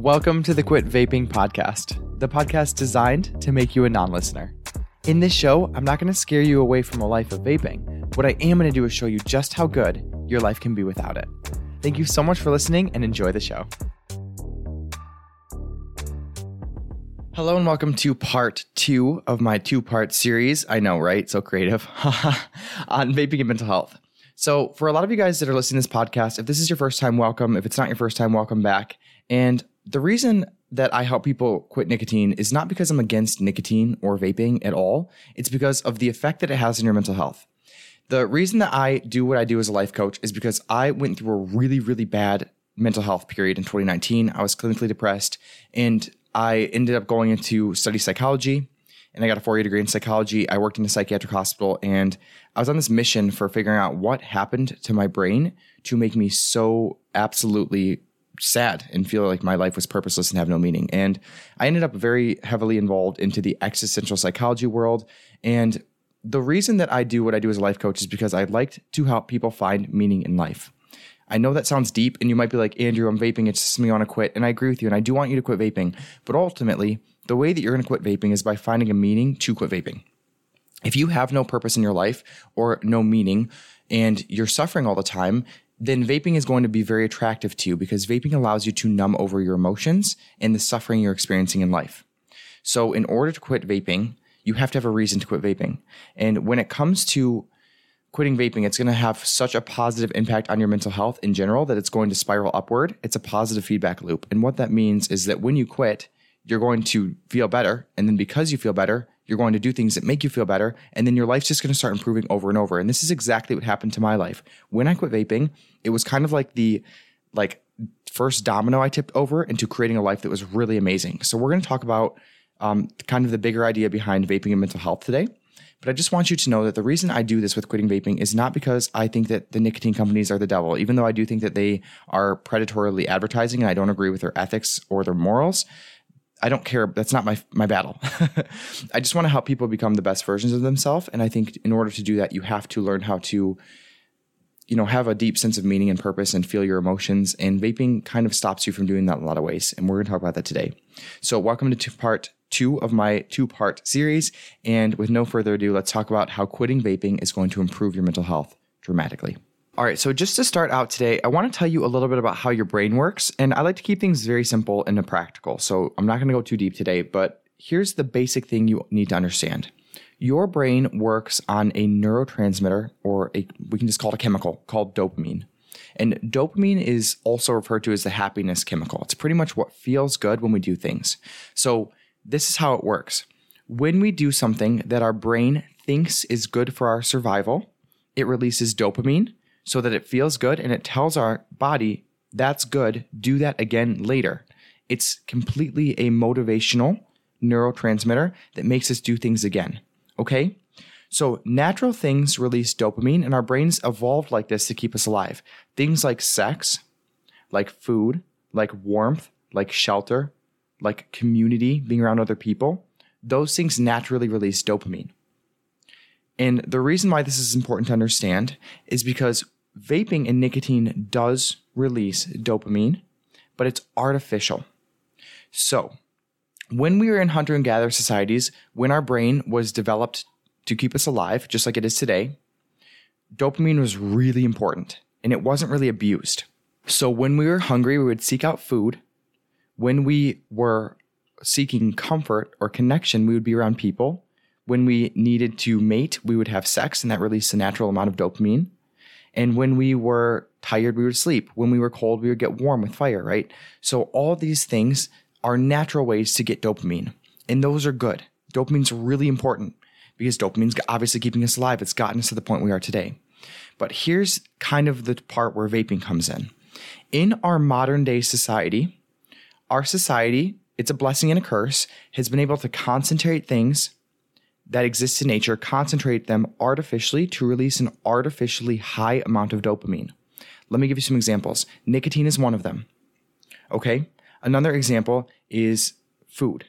Welcome to the Quit Vaping Podcast, the podcast designed to make you a non listener. In this show, I'm not going to scare you away from a life of vaping. What I am going to do is show you just how good your life can be without it. Thank you so much for listening and enjoy the show. Hello and welcome to part two of my two part series. I know, right? So creative on vaping and mental health. So, for a lot of you guys that are listening to this podcast, if this is your first time, welcome. If it's not your first time, welcome back. And the reason that I help people quit nicotine is not because I'm against nicotine or vaping at all. It's because of the effect that it has on your mental health. The reason that I do what I do as a life coach is because I went through a really, really bad mental health period in 2019. I was clinically depressed and I ended up going into study psychology and I got a four year degree in psychology. I worked in a psychiatric hospital and I was on this mission for figuring out what happened to my brain to make me so absolutely sad and feel like my life was purposeless and have no meaning. And I ended up very heavily involved into the existential psychology world. And the reason that I do what I do as a life coach is because I like to help people find meaning in life. I know that sounds deep, and you might be like, Andrew, I'm vaping. It's just me want to quit. And I agree with you, and I do want you to quit vaping. But ultimately, the way that you're going to quit vaping is by finding a meaning to quit vaping. If you have no purpose in your life or no meaning, and you're suffering all the time, then vaping is going to be very attractive to you because vaping allows you to numb over your emotions and the suffering you're experiencing in life. So, in order to quit vaping, you have to have a reason to quit vaping. And when it comes to quitting vaping, it's going to have such a positive impact on your mental health in general that it's going to spiral upward. It's a positive feedback loop. And what that means is that when you quit, you're going to feel better. And then because you feel better, you're going to do things that make you feel better. And then your life's just going to start improving over and over. And this is exactly what happened to my life. When I quit vaping, it was kind of like the, like, first domino I tipped over into creating a life that was really amazing. So we're going to talk about um, kind of the bigger idea behind vaping and mental health today. But I just want you to know that the reason I do this with quitting vaping is not because I think that the nicotine companies are the devil, even though I do think that they are predatorily advertising and I don't agree with their ethics or their morals. I don't care. That's not my my battle. I just want to help people become the best versions of themselves, and I think in order to do that, you have to learn how to, you know, have a deep sense of meaning and purpose and feel your emotions. And vaping kind of stops you from doing that in a lot of ways, and we're going to talk about that today. So, welcome to part two of my two part series. And with no further ado, let's talk about how quitting vaping is going to improve your mental health dramatically. All right, so just to start out today, I want to tell you a little bit about how your brain works. And I like to keep things very simple and practical. So I'm not going to go too deep today, but here's the basic thing you need to understand. Your brain works on a neurotransmitter, or a, we can just call it a chemical called dopamine. And dopamine is also referred to as the happiness chemical. It's pretty much what feels good when we do things. So this is how it works. When we do something that our brain thinks is good for our survival, it releases dopamine so that it feels good and it tells our body, that's good, do that again later. It's completely a motivational neurotransmitter that makes us do things again. Okay? So, natural things release dopamine, and our brains evolved like this to keep us alive. Things like sex, like food, like warmth, like shelter, like community, being around other people, those things naturally release dopamine. And the reason why this is important to understand is because vaping and nicotine does release dopamine, but it's artificial. So, when we were in hunter and gatherer societies, when our brain was developed to keep us alive, just like it is today, dopamine was really important and it wasn't really abused. So, when we were hungry, we would seek out food when we were seeking comfort or connection, we would be around people. When we needed to mate, we would have sex, and that released a natural amount of dopamine. And when we were tired, we would sleep. When we were cold, we would get warm with fire, right? So, all these things are natural ways to get dopamine, and those are good. Dopamine's really important because dopamine's obviously keeping us alive. It's gotten us to the point we are today. But here's kind of the part where vaping comes in. In our modern day society, our society, it's a blessing and a curse, has been able to concentrate things that exist in nature, concentrate them artificially to release an artificially high amount of dopamine. Let me give you some examples. Nicotine is one of them. Okay? Another example is food.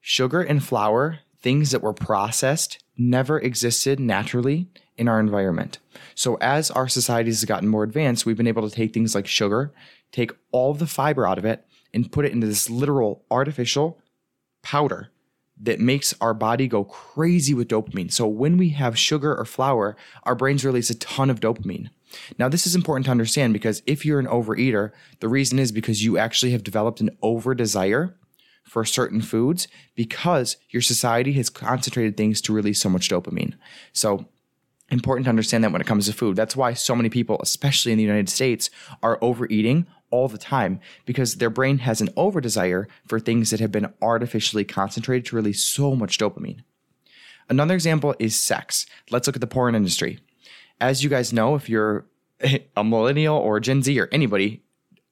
Sugar and flour, things that were processed, never existed naturally in our environment. So, as our societies have gotten more advanced, we've been able to take things like sugar, take all the fiber out of it and put it into this literal artificial powder that makes our body go crazy with dopamine. So when we have sugar or flour, our brains release a ton of dopamine. Now, this is important to understand because if you're an overeater, the reason is because you actually have developed an over desire for certain foods because your society has concentrated things to release so much dopamine. So, important to understand that when it comes to food. That's why so many people, especially in the United States, are overeating all the time because their brain has an over desire for things that have been artificially concentrated to release so much dopamine. Another example is sex. Let's look at the porn industry. As you guys know, if you're a millennial or a Gen Z or anybody,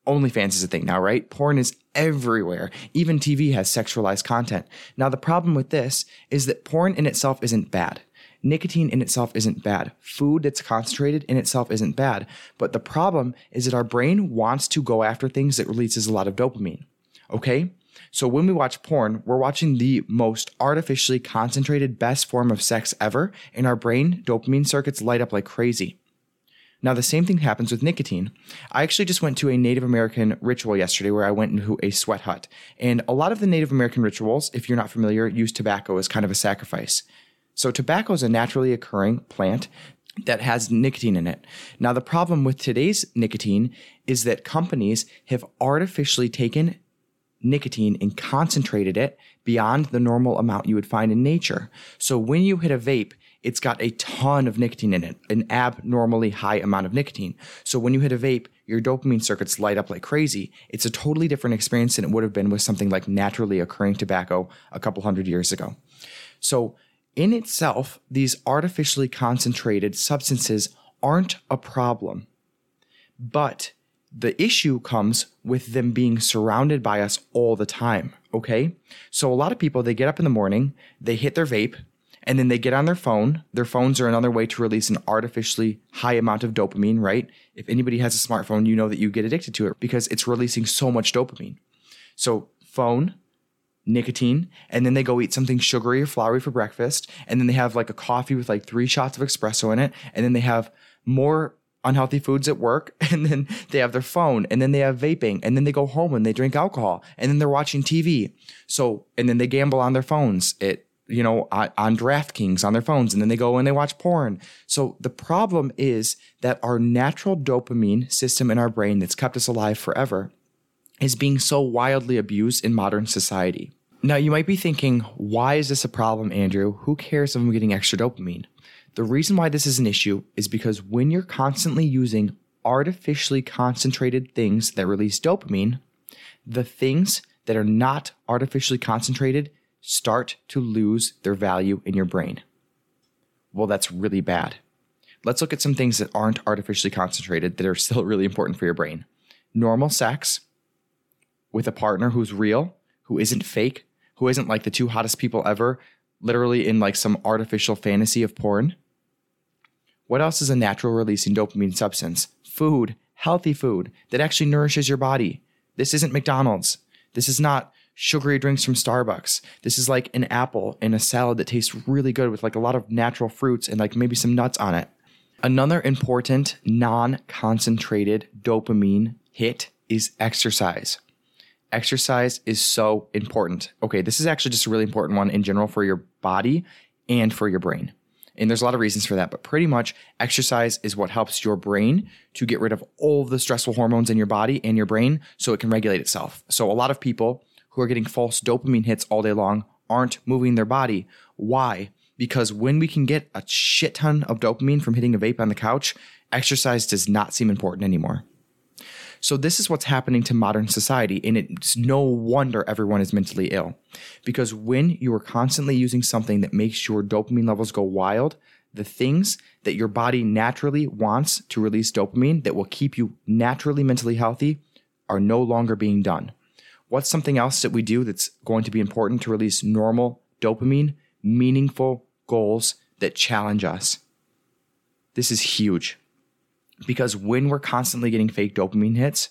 OnlyFans is a thing now, right? Porn is everywhere. Even TV has sexualized content. Now, the problem with this is that porn in itself isn't bad. Nicotine in itself isn't bad. Food that's concentrated in itself isn't bad. But the problem is that our brain wants to go after things that releases a lot of dopamine. Okay? So when we watch porn, we're watching the most artificially concentrated best form of sex ever, and our brain dopamine circuits light up like crazy. Now, the same thing happens with nicotine. I actually just went to a Native American ritual yesterday where I went into a sweat hut. And a lot of the Native American rituals, if you're not familiar, use tobacco as kind of a sacrifice. So, tobacco is a naturally occurring plant that has nicotine in it. Now, the problem with today's nicotine is that companies have artificially taken nicotine and concentrated it beyond the normal amount you would find in nature. So, when you hit a vape, it's got a ton of nicotine in it, an abnormally high amount of nicotine. So when you hit a vape, your dopamine circuits light up like crazy. It's a totally different experience than it would have been with something like naturally occurring tobacco a couple hundred years ago. So in itself, these artificially concentrated substances aren't a problem. But the issue comes with them being surrounded by us all the time. Okay. So a lot of people, they get up in the morning, they hit their vape, and then they get on their phone. Their phones are another way to release an artificially high amount of dopamine, right? If anybody has a smartphone, you know that you get addicted to it because it's releasing so much dopamine. So, phone, nicotine, and then they go eat something sugary or floury for breakfast, and then they have like a coffee with like three shots of espresso in it, and then they have more unhealthy foods at work and then they have their phone and then they have vaping and then they go home and they drink alcohol and then they're watching TV. So, and then they gamble on their phones. It you know, on, on DraftKings on their phones, and then they go and they watch porn. So the problem is that our natural dopamine system in our brain that's kept us alive forever is being so wildly abused in modern society. Now, you might be thinking, why is this a problem, Andrew? Who cares if I'm getting extra dopamine? The reason why this is an issue is because when you're constantly using artificially concentrated things that release dopamine, the things that are not artificially concentrated start to lose their value in your brain. Well, that's really bad. Let's look at some things that aren't artificially concentrated that are still really important for your brain. Normal sex with a partner who's real, who isn't fake, who isn't like the two hottest people ever, literally in like some artificial fantasy of porn. What else is a natural releasing dopamine substance? Food, healthy food that actually nourishes your body. This isn't McDonald's. This is not sugary drinks from Starbucks. This is like an apple in a salad that tastes really good with like a lot of natural fruits and like maybe some nuts on it. Another important non concentrated dopamine hit is exercise. Exercise is so important. Okay, this is actually just a really important one in general for your body and for your brain. And there's a lot of reasons for that, but pretty much exercise is what helps your brain to get rid of all the stressful hormones in your body and your brain so it can regulate itself. So a lot of people who are getting false dopamine hits all day long aren't moving their body. Why? Because when we can get a shit ton of dopamine from hitting a vape on the couch, exercise does not seem important anymore. So, this is what's happening to modern society, and it's no wonder everyone is mentally ill. Because when you are constantly using something that makes your dopamine levels go wild, the things that your body naturally wants to release dopamine that will keep you naturally mentally healthy are no longer being done. What's something else that we do that's going to be important to release normal dopamine, meaningful goals that challenge us? This is huge because when we're constantly getting fake dopamine hits,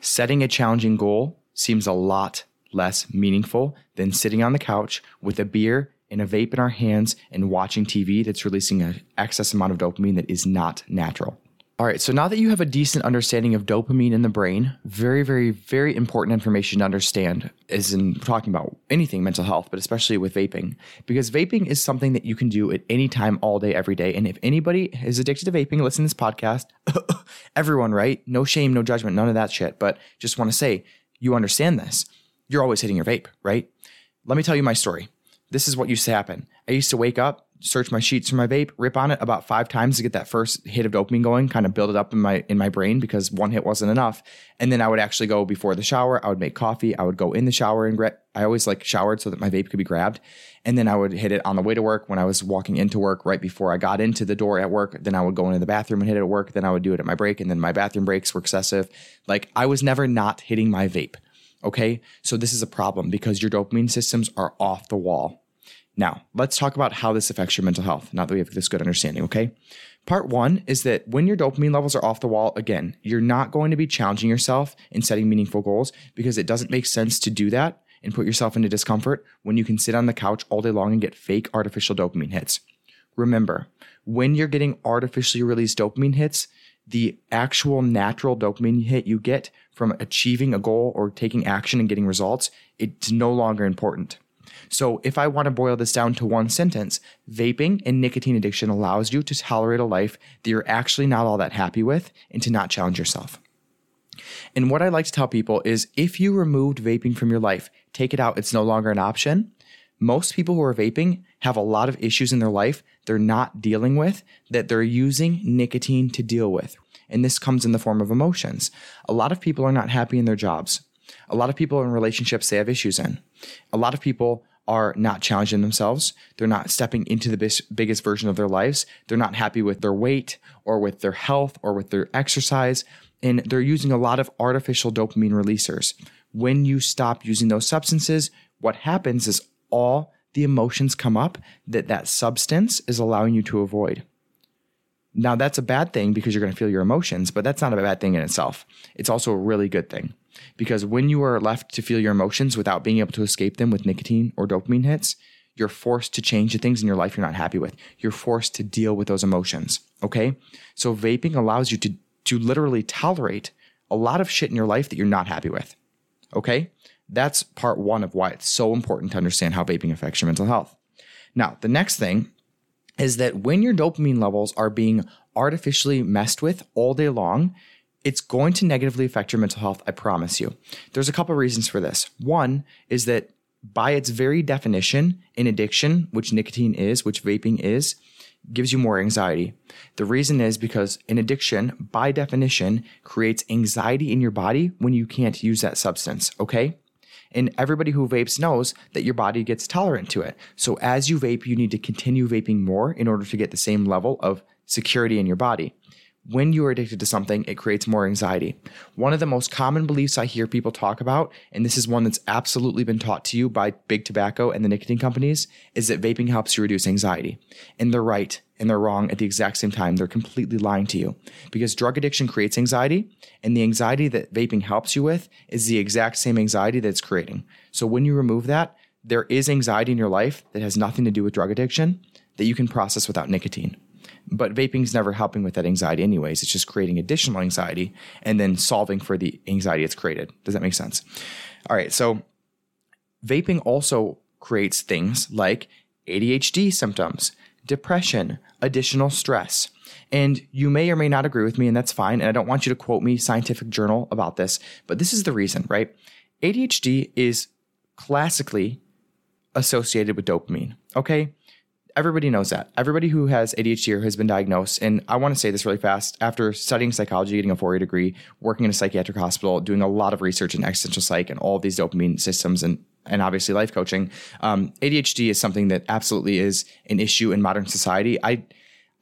setting a challenging goal seems a lot less meaningful than sitting on the couch with a beer and a vape in our hands and watching TV that's releasing an excess amount of dopamine that is not natural. All right, so now that you have a decent understanding of dopamine in the brain, very, very, very important information to understand is in talking about anything mental health, but especially with vaping, because vaping is something that you can do at any time, all day, every day. And if anybody is addicted to vaping, listen to this podcast, everyone, right? No shame, no judgment, none of that shit. But just want to say, you understand this. You're always hitting your vape, right? Let me tell you my story. This is what used to happen. I used to wake up, search my sheets for my vape, rip on it about five times to get that first hit of dopamine going, kind of build it up in my in my brain because one hit wasn't enough. And then I would actually go before the shower. I would make coffee. I would go in the shower and I always like showered so that my vape could be grabbed. And then I would hit it on the way to work when I was walking into work, right before I got into the door at work. Then I would go into the bathroom and hit it at work. Then I would do it at my break. And then my bathroom breaks were excessive. Like I was never not hitting my vape. Okay. So this is a problem because your dopamine systems are off the wall. Now, let's talk about how this affects your mental health now that we have this good understanding, okay? Part one is that when your dopamine levels are off the wall, again, you're not going to be challenging yourself and setting meaningful goals because it doesn't make sense to do that and put yourself into discomfort when you can sit on the couch all day long and get fake artificial dopamine hits. Remember, when you're getting artificially released dopamine hits, the actual natural dopamine hit you get from achieving a goal or taking action and getting results, it's no longer important. So, if I want to boil this down to one sentence, vaping and nicotine addiction allows you to tolerate a life that you're actually not all that happy with and to not challenge yourself. And what I like to tell people is if you removed vaping from your life, take it out, it's no longer an option. Most people who are vaping have a lot of issues in their life they're not dealing with that they're using nicotine to deal with. And this comes in the form of emotions. A lot of people are not happy in their jobs. A lot of people in relationships they have issues in. A lot of people are not challenging themselves. They're not stepping into the bis- biggest version of their lives. They're not happy with their weight or with their health or with their exercise. And they're using a lot of artificial dopamine releasers. When you stop using those substances, what happens is all the emotions come up that that substance is allowing you to avoid. Now, that's a bad thing because you're going to feel your emotions, but that's not a bad thing in itself. It's also a really good thing because when you are left to feel your emotions without being able to escape them with nicotine or dopamine hits, you're forced to change the things in your life you're not happy with. You're forced to deal with those emotions. Okay. So vaping allows you to, to literally tolerate a lot of shit in your life that you're not happy with. Okay. That's part one of why it's so important to understand how vaping affects your mental health. Now, the next thing is that when your dopamine levels are being artificially messed with all day long, it's going to negatively affect your mental health, I promise you. There's a couple reasons for this. One is that by its very definition, an addiction, which nicotine is, which vaping is, gives you more anxiety. The reason is because an addiction, by definition, creates anxiety in your body when you can't use that substance, okay? And everybody who vapes knows that your body gets tolerant to it. So as you vape, you need to continue vaping more in order to get the same level of security in your body. When you are addicted to something, it creates more anxiety. One of the most common beliefs I hear people talk about, and this is one that's absolutely been taught to you by big tobacco and the nicotine companies, is that vaping helps you reduce anxiety. And they're right and they're wrong at the exact same time. They're completely lying to you because drug addiction creates anxiety, and the anxiety that vaping helps you with is the exact same anxiety that it's creating. So when you remove that, there is anxiety in your life that has nothing to do with drug addiction that you can process without nicotine. But vaping's never helping with that anxiety, anyways. It's just creating additional anxiety and then solving for the anxiety it's created. Does that make sense? All right. So, vaping also creates things like ADHD symptoms, depression, additional stress. And you may or may not agree with me, and that's fine. And I don't want you to quote me scientific journal about this, but this is the reason, right? ADHD is classically associated with dopamine. Okay everybody knows that. Everybody who has ADHD or has been diagnosed, and I want to say this really fast, after studying psychology, getting a four year degree, working in a psychiatric hospital, doing a lot of research in existential psych and all these dopamine systems and and obviously life coaching, um, ADHD is something that absolutely is an issue in modern society. I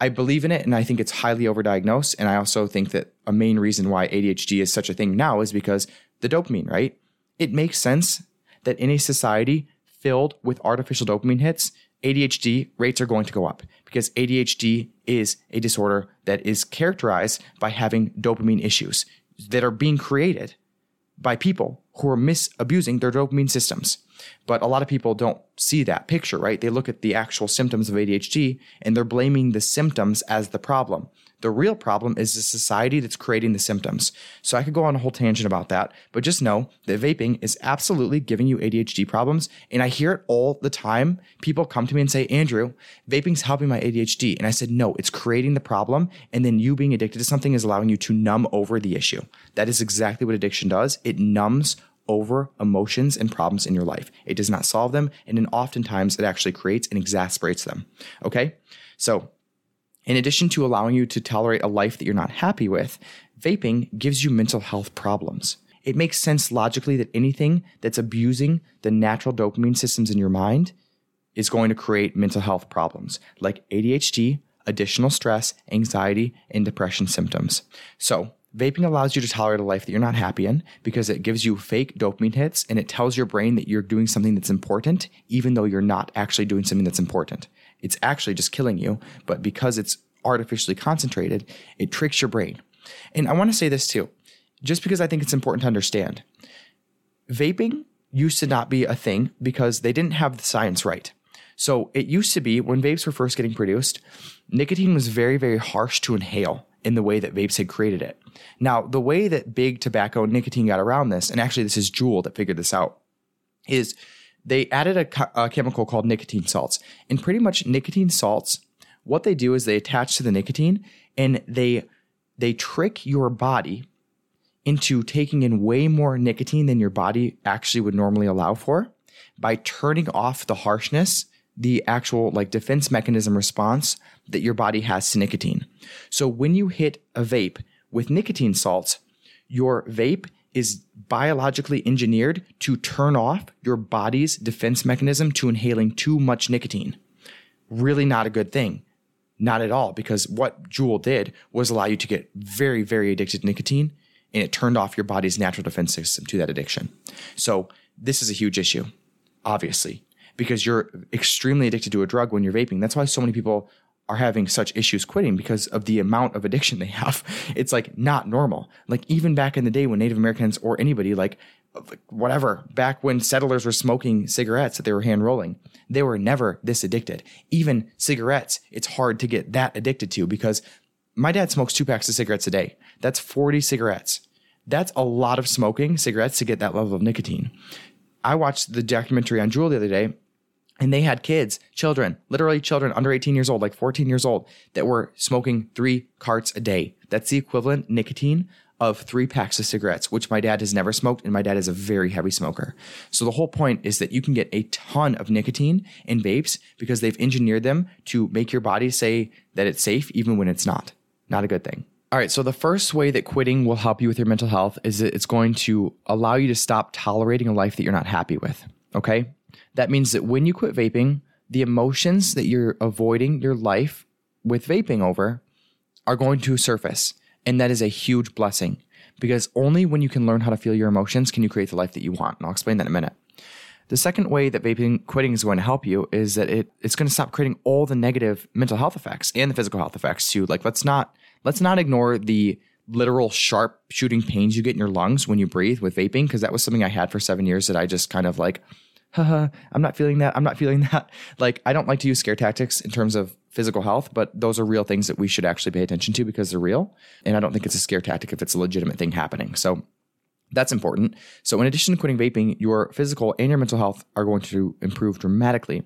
I believe in it and I think it's highly overdiagnosed. And I also think that a main reason why ADHD is such a thing now is because the dopamine, right? It makes sense that in a society filled with artificial dopamine hits, ADHD rates are going to go up because ADHD is a disorder that is characterized by having dopamine issues that are being created by people who are misabusing their dopamine systems. But a lot of people don't see that picture, right? They look at the actual symptoms of ADHD and they're blaming the symptoms as the problem. The real problem is the society that's creating the symptoms. So I could go on a whole tangent about that, but just know that vaping is absolutely giving you ADHD problems. And I hear it all the time. People come to me and say, Andrew, vaping's helping my ADHD. And I said, no, it's creating the problem. And then you being addicted to something is allowing you to numb over the issue. That is exactly what addiction does. It numbs over emotions and problems in your life. It does not solve them. And then oftentimes it actually creates and exasperates them. Okay. So in addition to allowing you to tolerate a life that you're not happy with, vaping gives you mental health problems. It makes sense logically that anything that's abusing the natural dopamine systems in your mind is going to create mental health problems like ADHD, additional stress, anxiety, and depression symptoms. So, Vaping allows you to tolerate a life that you're not happy in because it gives you fake dopamine hits and it tells your brain that you're doing something that's important, even though you're not actually doing something that's important. It's actually just killing you, but because it's artificially concentrated, it tricks your brain. And I want to say this too, just because I think it's important to understand. Vaping used to not be a thing because they didn't have the science right. So it used to be when vapes were first getting produced, nicotine was very, very harsh to inhale in the way that vapes had created it. Now, the way that big tobacco and nicotine got around this, and actually this is Juul that figured this out, is they added a, a chemical called nicotine salts. And pretty much nicotine salts, what they do is they attach to the nicotine and they they trick your body into taking in way more nicotine than your body actually would normally allow for by turning off the harshness, the actual like defense mechanism response that your body has to nicotine. So when you hit a vape with nicotine salts, your vape is biologically engineered to turn off your body's defense mechanism to inhaling too much nicotine. Really not a good thing. Not at all, because what Juul did was allow you to get very, very addicted to nicotine, and it turned off your body's natural defense system to that addiction. So, this is a huge issue, obviously, because you're extremely addicted to a drug when you're vaping. That's why so many people are having such issues quitting because of the amount of addiction they have. It's like not normal. Like even back in the day when Native Americans or anybody like whatever, back when settlers were smoking cigarettes that they were hand rolling, they were never this addicted. Even cigarettes, it's hard to get that addicted to because my dad smokes two packs of cigarettes a day. That's 40 cigarettes. That's a lot of smoking cigarettes to get that level of nicotine. I watched the documentary on Juul the other day and they had kids, children, literally children under 18 years old, like 14 years old, that were smoking three carts a day. That's the equivalent nicotine of three packs of cigarettes, which my dad has never smoked, and my dad is a very heavy smoker. So the whole point is that you can get a ton of nicotine in vapes because they've engineered them to make your body say that it's safe even when it's not. Not a good thing. All right, so the first way that quitting will help you with your mental health is that it's going to allow you to stop tolerating a life that you're not happy with. Okay? That means that when you quit vaping, the emotions that you're avoiding your life with vaping over are going to surface. And that is a huge blessing because only when you can learn how to feel your emotions can you create the life that you want. And I'll explain that in a minute. The second way that vaping quitting is going to help you is that it, it's going to stop creating all the negative mental health effects and the physical health effects too. Like let's not let's not ignore the literal sharp shooting pains you get in your lungs when you breathe with vaping because that was something I had for 7 years that I just kind of like I'm not feeling that. I'm not feeling that. Like, I don't like to use scare tactics in terms of physical health, but those are real things that we should actually pay attention to because they're real. And I don't think it's a scare tactic if it's a legitimate thing happening. So that's important. So, in addition to quitting vaping, your physical and your mental health are going to improve dramatically.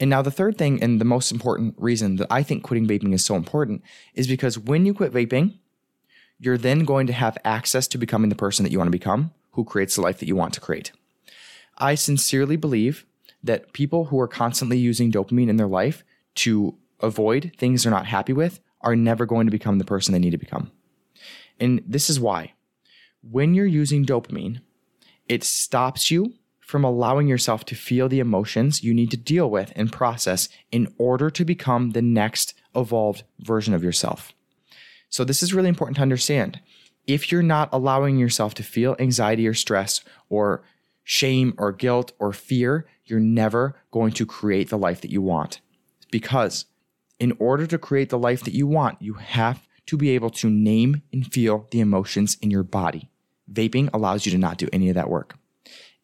And now, the third thing, and the most important reason that I think quitting vaping is so important is because when you quit vaping, you're then going to have access to becoming the person that you want to become, who creates the life that you want to create. I sincerely believe that people who are constantly using dopamine in their life to avoid things they're not happy with are never going to become the person they need to become. And this is why. When you're using dopamine, it stops you from allowing yourself to feel the emotions you need to deal with and process in order to become the next evolved version of yourself. So, this is really important to understand. If you're not allowing yourself to feel anxiety or stress or shame or guilt or fear, you're never going to create the life that you want. Because in order to create the life that you want, you have to be able to name and feel the emotions in your body. Vaping allows you to not do any of that work.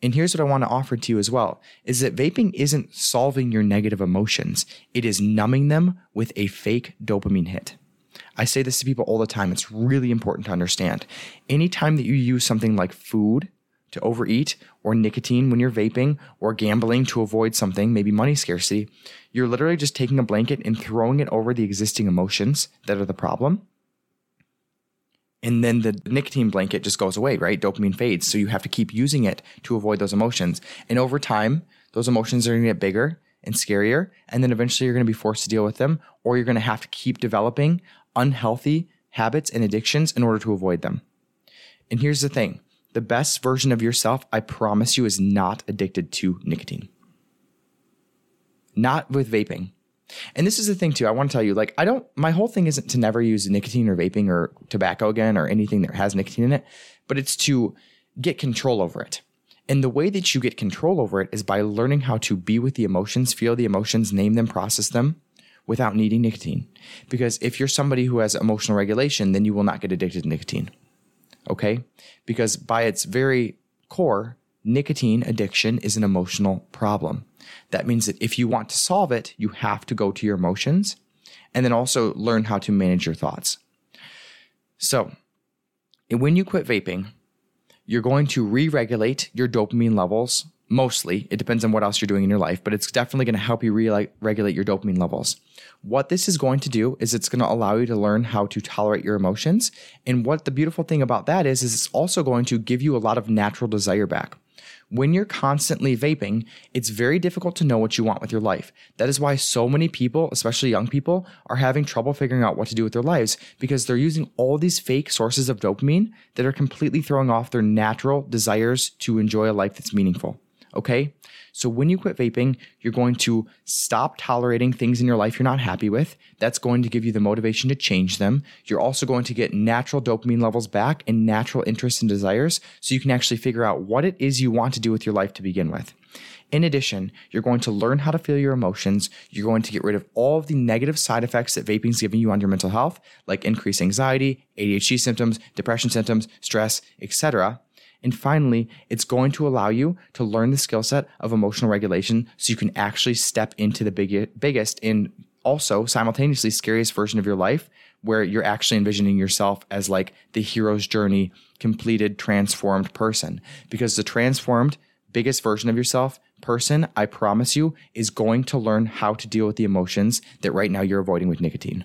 And here's what I want to offer to you as well is that vaping isn't solving your negative emotions. It is numbing them with a fake dopamine hit. I say this to people all the time. It's really important to understand. Anytime that you use something like food to overeat or nicotine when you're vaping or gambling to avoid something, maybe money scarcity, you're literally just taking a blanket and throwing it over the existing emotions that are the problem. And then the nicotine blanket just goes away, right? Dopamine fades. So you have to keep using it to avoid those emotions. And over time, those emotions are going to get bigger and scarier. And then eventually you're going to be forced to deal with them, or you're going to have to keep developing unhealthy habits and addictions in order to avoid them. And here's the thing the best version of yourself, I promise you, is not addicted to nicotine. Not with vaping. And this is the thing too. I want to tell you, like, I don't, my whole thing isn't to never use nicotine or vaping or tobacco again or anything that has nicotine in it, but it's to get control over it. And the way that you get control over it is by learning how to be with the emotions, feel the emotions, name them, process them without needing nicotine. Because if you're somebody who has emotional regulation, then you will not get addicted to nicotine. Okay? Because by its very core, nicotine addiction is an emotional problem. That means that if you want to solve it, you have to go to your emotions and then also learn how to manage your thoughts. So, when you quit vaping, you're going to re regulate your dopamine levels mostly. It depends on what else you're doing in your life, but it's definitely going to help you re- regulate your dopamine levels. What this is going to do is it's going to allow you to learn how to tolerate your emotions. And what the beautiful thing about that is, is it's also going to give you a lot of natural desire back. When you're constantly vaping, it's very difficult to know what you want with your life. That is why so many people, especially young people, are having trouble figuring out what to do with their lives because they're using all these fake sources of dopamine that are completely throwing off their natural desires to enjoy a life that's meaningful. Okay. So when you quit vaping, you're going to stop tolerating things in your life you're not happy with. That's going to give you the motivation to change them. You're also going to get natural dopamine levels back and natural interests and desires so you can actually figure out what it is you want to do with your life to begin with. In addition, you're going to learn how to feel your emotions. You're going to get rid of all of the negative side effects that vaping is giving you on your mental health, like increased anxiety, ADHD symptoms, depression symptoms, stress, etc. And finally, it's going to allow you to learn the skill set of emotional regulation so you can actually step into the big, biggest and also simultaneously scariest version of your life where you're actually envisioning yourself as like the hero's journey, completed, transformed person. Because the transformed, biggest version of yourself person, I promise you, is going to learn how to deal with the emotions that right now you're avoiding with nicotine.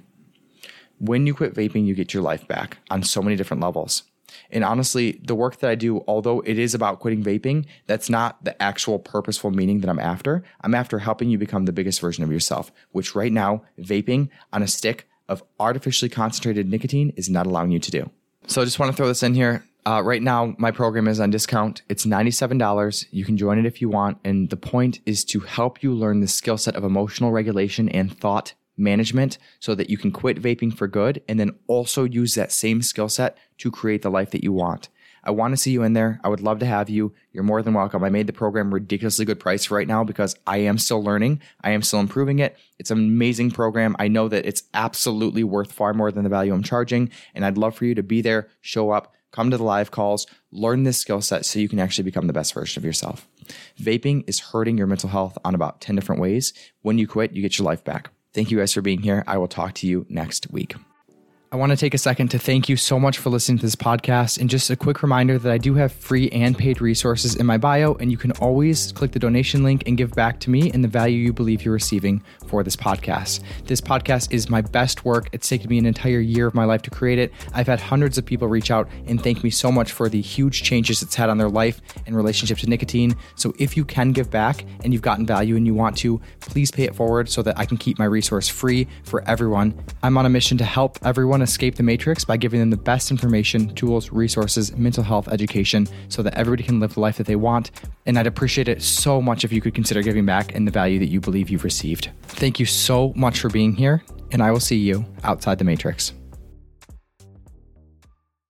When you quit vaping, you get your life back on so many different levels. And honestly, the work that I do, although it is about quitting vaping, that's not the actual purposeful meaning that I'm after. I'm after helping you become the biggest version of yourself, which right now, vaping on a stick of artificially concentrated nicotine is not allowing you to do. So I just want to throw this in here. Uh, right now, my program is on discount. It's $97. You can join it if you want. And the point is to help you learn the skill set of emotional regulation and thought management so that you can quit vaping for good and then also use that same skill set to create the life that you want. I want to see you in there. I would love to have you. You're more than welcome. I made the program ridiculously good price right now because I am still learning. I am still improving it. It's an amazing program. I know that it's absolutely worth far more than the value I'm charging. And I'd love for you to be there, show up, come to the live calls, learn this skill set so you can actually become the best version of yourself. Vaping is hurting your mental health on about 10 different ways. When you quit, you get your life back. Thank you guys for being here. I will talk to you next week. I want to take a second to thank you so much for listening to this podcast. And just a quick reminder that I do have free and paid resources in my bio, and you can always click the donation link and give back to me and the value you believe you're receiving for this podcast. This podcast is my best work. It's taken me an entire year of my life to create it. I've had hundreds of people reach out and thank me so much for the huge changes it's had on their life and relationship to nicotine. So if you can give back and you've gotten value and you want to, please pay it forward so that I can keep my resource free for everyone. I'm on a mission to help everyone escape the matrix by giving them the best information, tools, resources, mental health education so that everybody can live the life that they want. And I'd appreciate it so much if you could consider giving back in the value that you believe you've received. Thank you so much for being here, and I will see you outside the matrix.